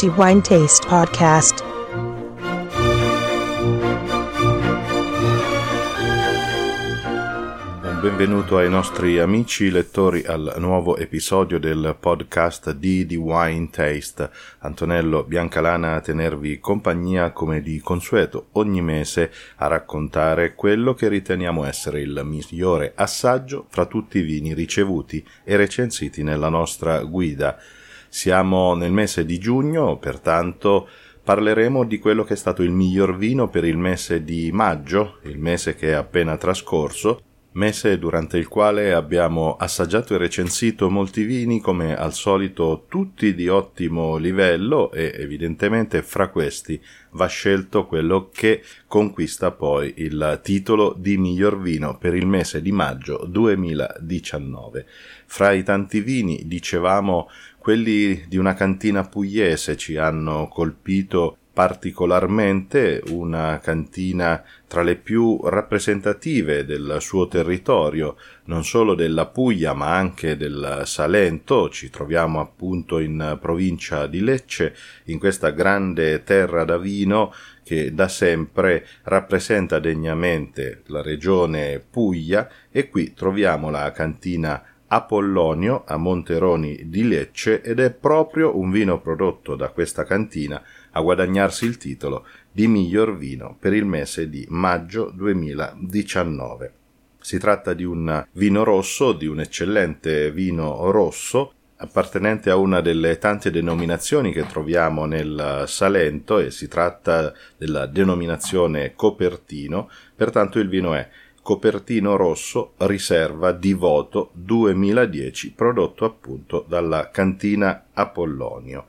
the Wine Taste Podcast. Benvenuto ai nostri amici lettori al nuovo episodio del podcast di The Wine Taste. Antonello Biancalana a tenervi compagnia come di consueto ogni mese a raccontare quello che riteniamo essere il migliore assaggio fra tutti i vini ricevuti e recensiti nella nostra guida. Siamo nel mese di giugno, pertanto parleremo di quello che è stato il miglior vino per il mese di maggio, il mese che è appena trascorso, mese durante il quale abbiamo assaggiato e recensito molti vini come al solito tutti di ottimo livello e evidentemente fra questi va scelto quello che conquista poi il titolo di miglior vino per il mese di maggio 2019. Fra i tanti vini dicevamo quelli di una cantina pugliese ci hanno colpito particolarmente una cantina tra le più rappresentative del suo territorio, non solo della Puglia ma anche del Salento, ci troviamo appunto in provincia di Lecce, in questa grande terra da vino che da sempre rappresenta degnamente la regione Puglia e qui troviamo la cantina Apollonio a Monteroni di Lecce ed è proprio un vino prodotto da questa cantina a guadagnarsi il titolo di miglior vino per il mese di maggio 2019. Si tratta di un vino rosso, di un eccellente vino rosso, appartenente a una delle tante denominazioni che troviamo nel Salento e si tratta della denominazione Copertino, pertanto il vino è Copertino Rosso Riserva di Voto 2010 prodotto appunto dalla cantina Apollonio.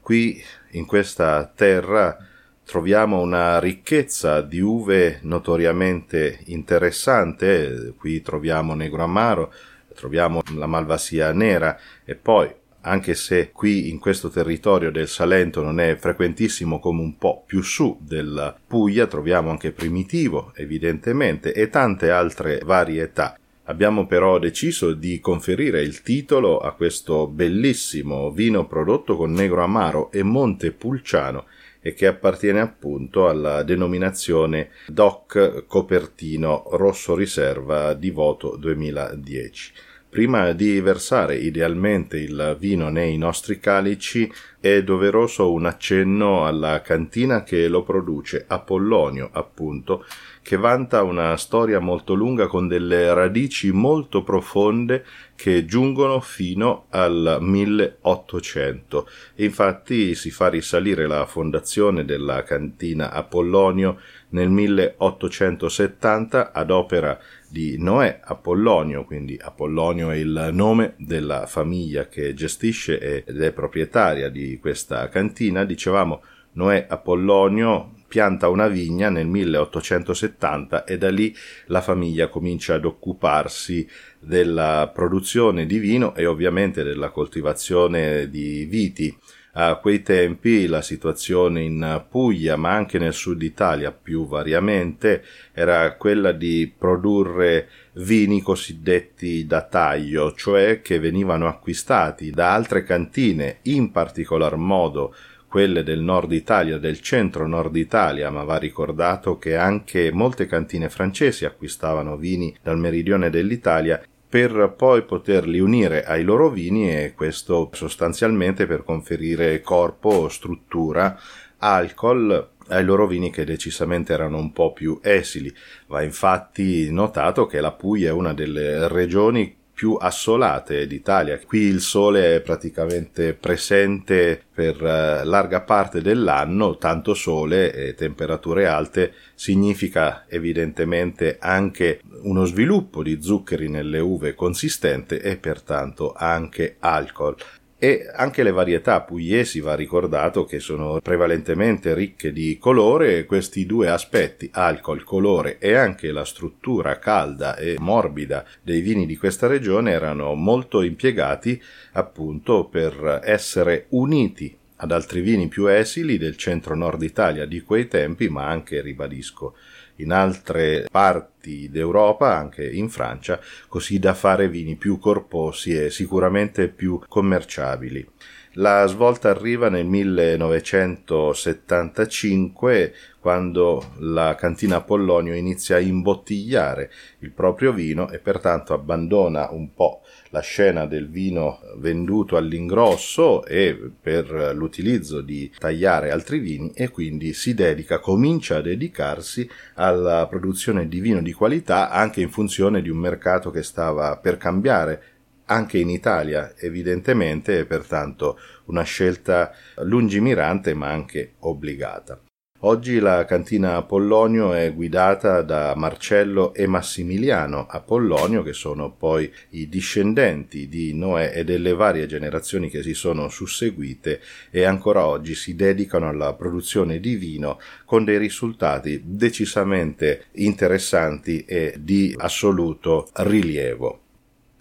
Qui in questa terra troviamo una ricchezza di uve notoriamente interessante, qui troviamo Negro Amaro, troviamo la Malvasia nera e poi anche se qui in questo territorio del Salento non è frequentissimo come un po' più su della Puglia, troviamo anche Primitivo, evidentemente, e tante altre varietà. Abbiamo però deciso di conferire il titolo a questo bellissimo vino prodotto con Negro Amaro e Monte Pulciano e che appartiene appunto alla denominazione DOC Copertino Rosso Riserva di voto 2010. Prima di versare idealmente il vino nei nostri calici è doveroso un accenno alla cantina che lo produce, Apollonio appunto, che vanta una storia molto lunga con delle radici molto profonde che giungono fino al 1800 e infatti si fa risalire la fondazione della cantina Apollonio nel 1870 ad opera di Noè Apollonio, quindi Apollonio è il nome della famiglia che gestisce ed è proprietaria di questa cantina, dicevamo Noè Apollonio pianta una vigna nel 1870 e da lì la famiglia comincia ad occuparsi della produzione di vino e ovviamente della coltivazione di viti. A quei tempi la situazione in Puglia, ma anche nel sud Italia più variamente, era quella di produrre vini cosiddetti da taglio, cioè che venivano acquistati da altre cantine, in particolar modo quelle del nord Italia, del centro nord Italia, ma va ricordato che anche molte cantine francesi acquistavano vini dal meridione dell'Italia per poi poterli unire ai loro vini e questo sostanzialmente per conferire corpo, struttura, alcol ai loro vini che decisamente erano un po' più esili. Va infatti notato che la Puglia è una delle regioni più assolate d'Italia. Qui il sole è praticamente presente per eh, larga parte dell'anno, tanto sole e temperature alte significa evidentemente anche uno sviluppo di zuccheri nelle uve consistente e pertanto anche alcol e anche le varietà pugliesi va ricordato che sono prevalentemente ricche di colore e questi due aspetti, alcol, colore e anche la struttura calda e morbida dei vini di questa regione erano molto impiegati appunto per essere uniti ad altri vini più esili del centro-nord Italia di quei tempi, ma anche, ribadisco, in altre parti d'Europa, anche in Francia, così da fare vini più corposi e sicuramente più commerciabili. La svolta arriva nel 1975 quando la cantina Apollonio inizia a imbottigliare il proprio vino e pertanto abbandona un po' la scena del vino venduto all'ingrosso e per l'utilizzo di tagliare altri vini e quindi si dedica, comincia a dedicarsi alla produzione di vino di qualità anche in funzione di un mercato che stava per cambiare anche in Italia evidentemente e pertanto una scelta lungimirante ma anche obbligata. Oggi la cantina Apollonio è guidata da Marcello e Massimiliano Apollonio, che sono poi i discendenti di Noè e delle varie generazioni che si sono susseguite e ancora oggi si dedicano alla produzione di vino con dei risultati decisamente interessanti e di assoluto rilievo.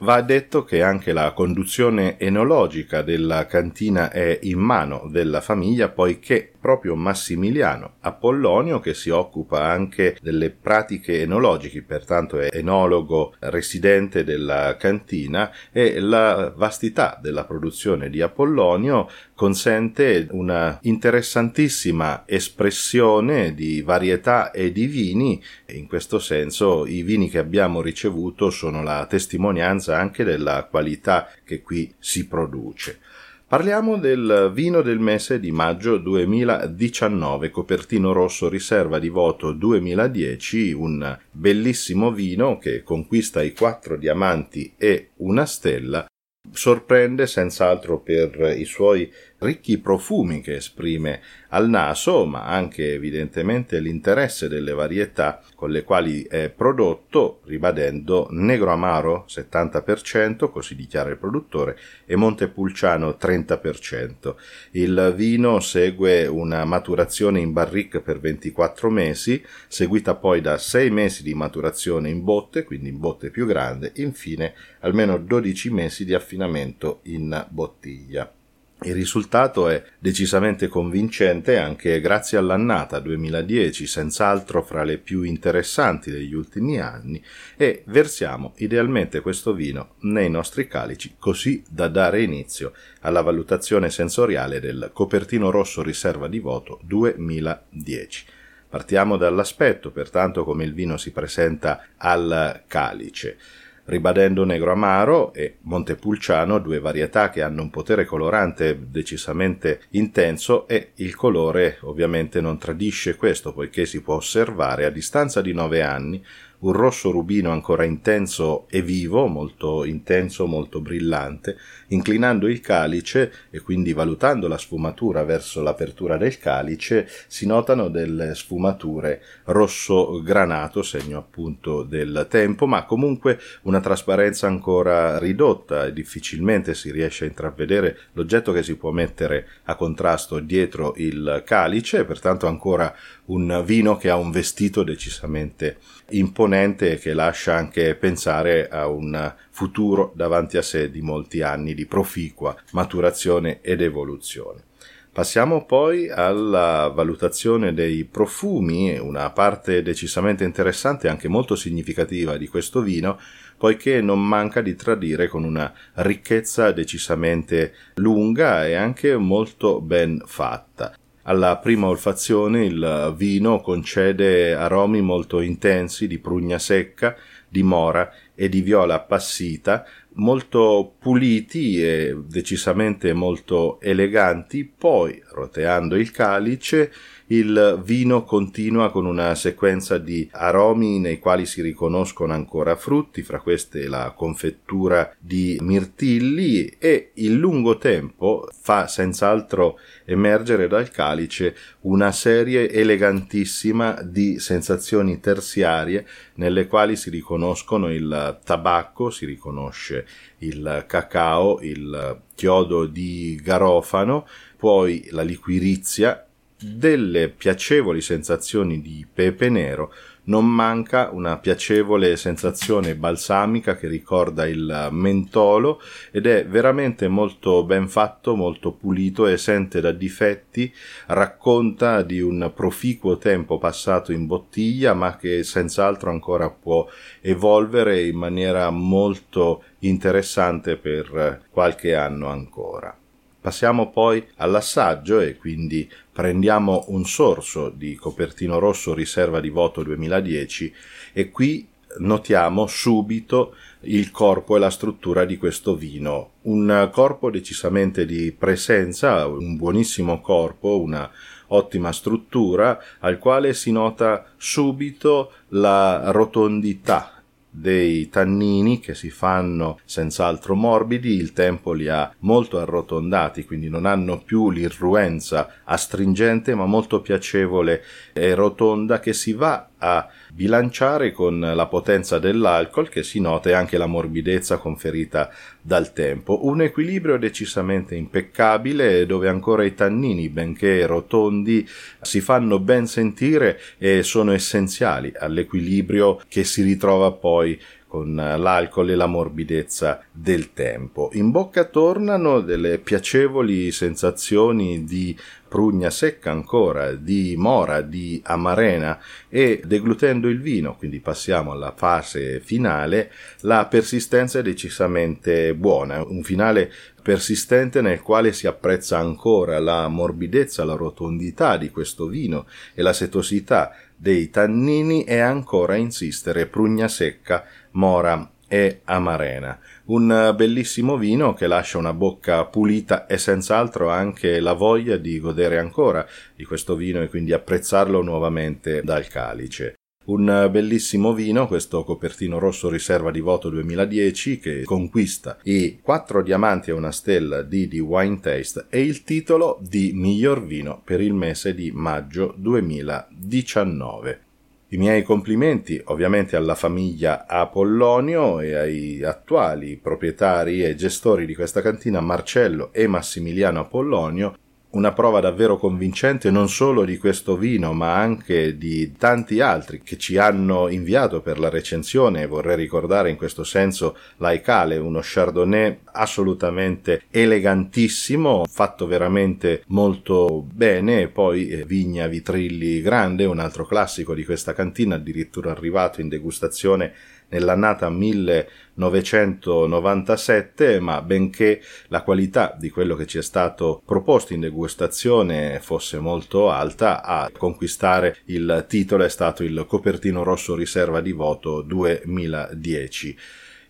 Va detto che anche la conduzione enologica della cantina è in mano della famiglia poiché proprio Massimiliano Apollonio, che si occupa anche delle pratiche enologiche, pertanto è enologo residente della cantina, e la vastità della produzione di Apollonio consente una interessantissima espressione di varietà e di vini, e in questo senso i vini che abbiamo ricevuto sono la testimonianza anche della qualità che qui si produce. Parliamo del vino del mese di maggio 2019, copertino rosso riserva di voto 2010, un bellissimo vino che conquista i quattro diamanti e una stella. Sorprende senz'altro per i suoi ricchi profumi che esprime al naso, ma anche evidentemente l'interesse delle varietà con le quali è prodotto, ribadendo negro amaro 70%, così dichiara il produttore, e Montepulciano 30%. Il vino segue una maturazione in barrique per 24 mesi, seguita poi da 6 mesi di maturazione in botte, quindi in botte più grande, infine almeno 12 mesi di affinamento in bottiglia. Il risultato è decisamente convincente anche grazie all'annata 2010, senz'altro fra le più interessanti degli ultimi anni, e versiamo idealmente questo vino nei nostri calici così da dare inizio alla valutazione sensoriale del copertino rosso riserva di voto 2010. Partiamo dall'aspetto, pertanto, come il vino si presenta al calice ribadendo Negro Amaro e Montepulciano, due varietà che hanno un potere colorante decisamente intenso e il colore ovviamente non tradisce questo poiché si può osservare a distanza di nove anni un rosso rubino ancora intenso e vivo, molto intenso, molto brillante, inclinando il calice e quindi valutando la sfumatura verso l'apertura del calice, si notano delle sfumature rosso granato, segno appunto del tempo, ma comunque una trasparenza ancora ridotta e difficilmente si riesce a intravedere l'oggetto che si può mettere a contrasto dietro il calice, pertanto ancora un vino che ha un vestito decisamente imponente e che lascia anche pensare a un futuro davanti a sé di molti anni di proficua maturazione ed evoluzione. Passiamo poi alla valutazione dei profumi, una parte decisamente interessante e anche molto significativa di questo vino, poiché non manca di tradire con una ricchezza decisamente lunga e anche molto ben fatta. Alla prima olfazione il vino concede aromi molto intensi di prugna secca, di mora e di viola appassita, molto puliti e decisamente molto eleganti, poi roteando il calice il vino continua con una sequenza di aromi nei quali si riconoscono ancora frutti, fra queste la confettura di mirtilli e il lungo tempo fa senz'altro emergere dal calice una serie elegantissima di sensazioni terziarie nelle quali si riconoscono il tabacco, si riconosce il cacao, il chiodo di garofano, poi la liquirizia delle piacevoli sensazioni di pepe nero non manca una piacevole sensazione balsamica che ricorda il mentolo ed è veramente molto ben fatto, molto pulito, esente da difetti, racconta di un proficuo tempo passato in bottiglia ma che senz'altro ancora può evolvere in maniera molto interessante per qualche anno ancora. Passiamo poi all'assaggio e quindi prendiamo un sorso di Copertino Rosso riserva di voto 2010 e qui notiamo subito il corpo e la struttura di questo vino. Un corpo decisamente di presenza, un buonissimo corpo, una ottima struttura, al quale si nota subito la rotondità dei tannini che si fanno senz'altro morbidi, il tempo li ha molto arrotondati, quindi non hanno più l'irruenza astringente ma molto piacevole e rotonda che si va a bilanciare con la potenza dell'alcol che si nota e anche la morbidezza conferita dal tempo. Un equilibrio decisamente impeccabile dove ancora i tannini, benché rotondi, si fanno ben sentire e sono essenziali all'equilibrio che si ritrova poi con l'alcol e la morbidezza del tempo. In bocca tornano delle piacevoli sensazioni di prugna secca ancora, di mora, di amarena e deglutendo il vino, quindi passiamo alla fase finale, la persistenza è decisamente buona, un finale persistente nel quale si apprezza ancora la morbidezza, la rotondità di questo vino e la setosità dei tannini e ancora insistere prugna secca mora e amarena. Un bellissimo vino che lascia una bocca pulita e senz'altro anche la voglia di godere ancora di questo vino e quindi apprezzarlo nuovamente dal calice. Un bellissimo vino, questo copertino rosso riserva di voto 2010 che conquista i quattro diamanti e una stella di The Wine Taste e il titolo di miglior vino per il mese di maggio 2019. I miei complimenti ovviamente alla famiglia Apollonio e ai attuali proprietari e gestori di questa cantina Marcello e Massimiliano Apollonio una prova davvero convincente non solo di questo vino ma anche di tanti altri che ci hanno inviato per la recensione. Vorrei ricordare in questo senso Laicale uno chardonnay assolutamente elegantissimo fatto veramente molto bene. Poi eh, Vigna Vitrilli Grande un altro classico di questa cantina addirittura arrivato in degustazione nell'annata 1997, ma benché la qualità di quello che ci è stato proposto in degustazione fosse molto alta, a conquistare il titolo è stato il copertino rosso riserva di voto 2010.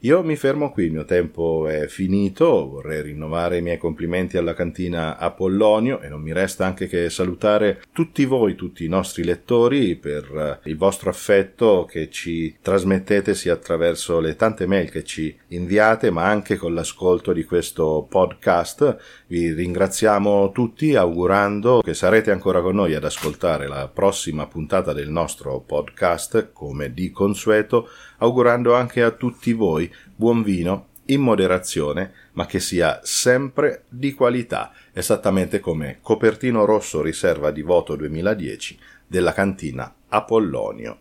Io mi fermo qui, il mio tempo è finito, vorrei rinnovare i miei complimenti alla cantina Apollonio e non mi resta anche che salutare tutti voi, tutti i nostri lettori per il vostro affetto che ci trasmettete sia attraverso le tante mail che ci inviate ma anche con l'ascolto di questo podcast. Vi ringraziamo tutti augurando che sarete ancora con noi ad ascoltare la prossima puntata del nostro podcast come di consueto augurando anche a tutti voi buon vino in moderazione, ma che sia sempre di qualità, esattamente come copertino rosso riserva di voto 2010 della cantina Apollonio.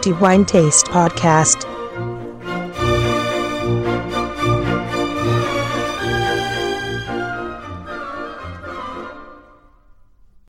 The Wine Taste Podcast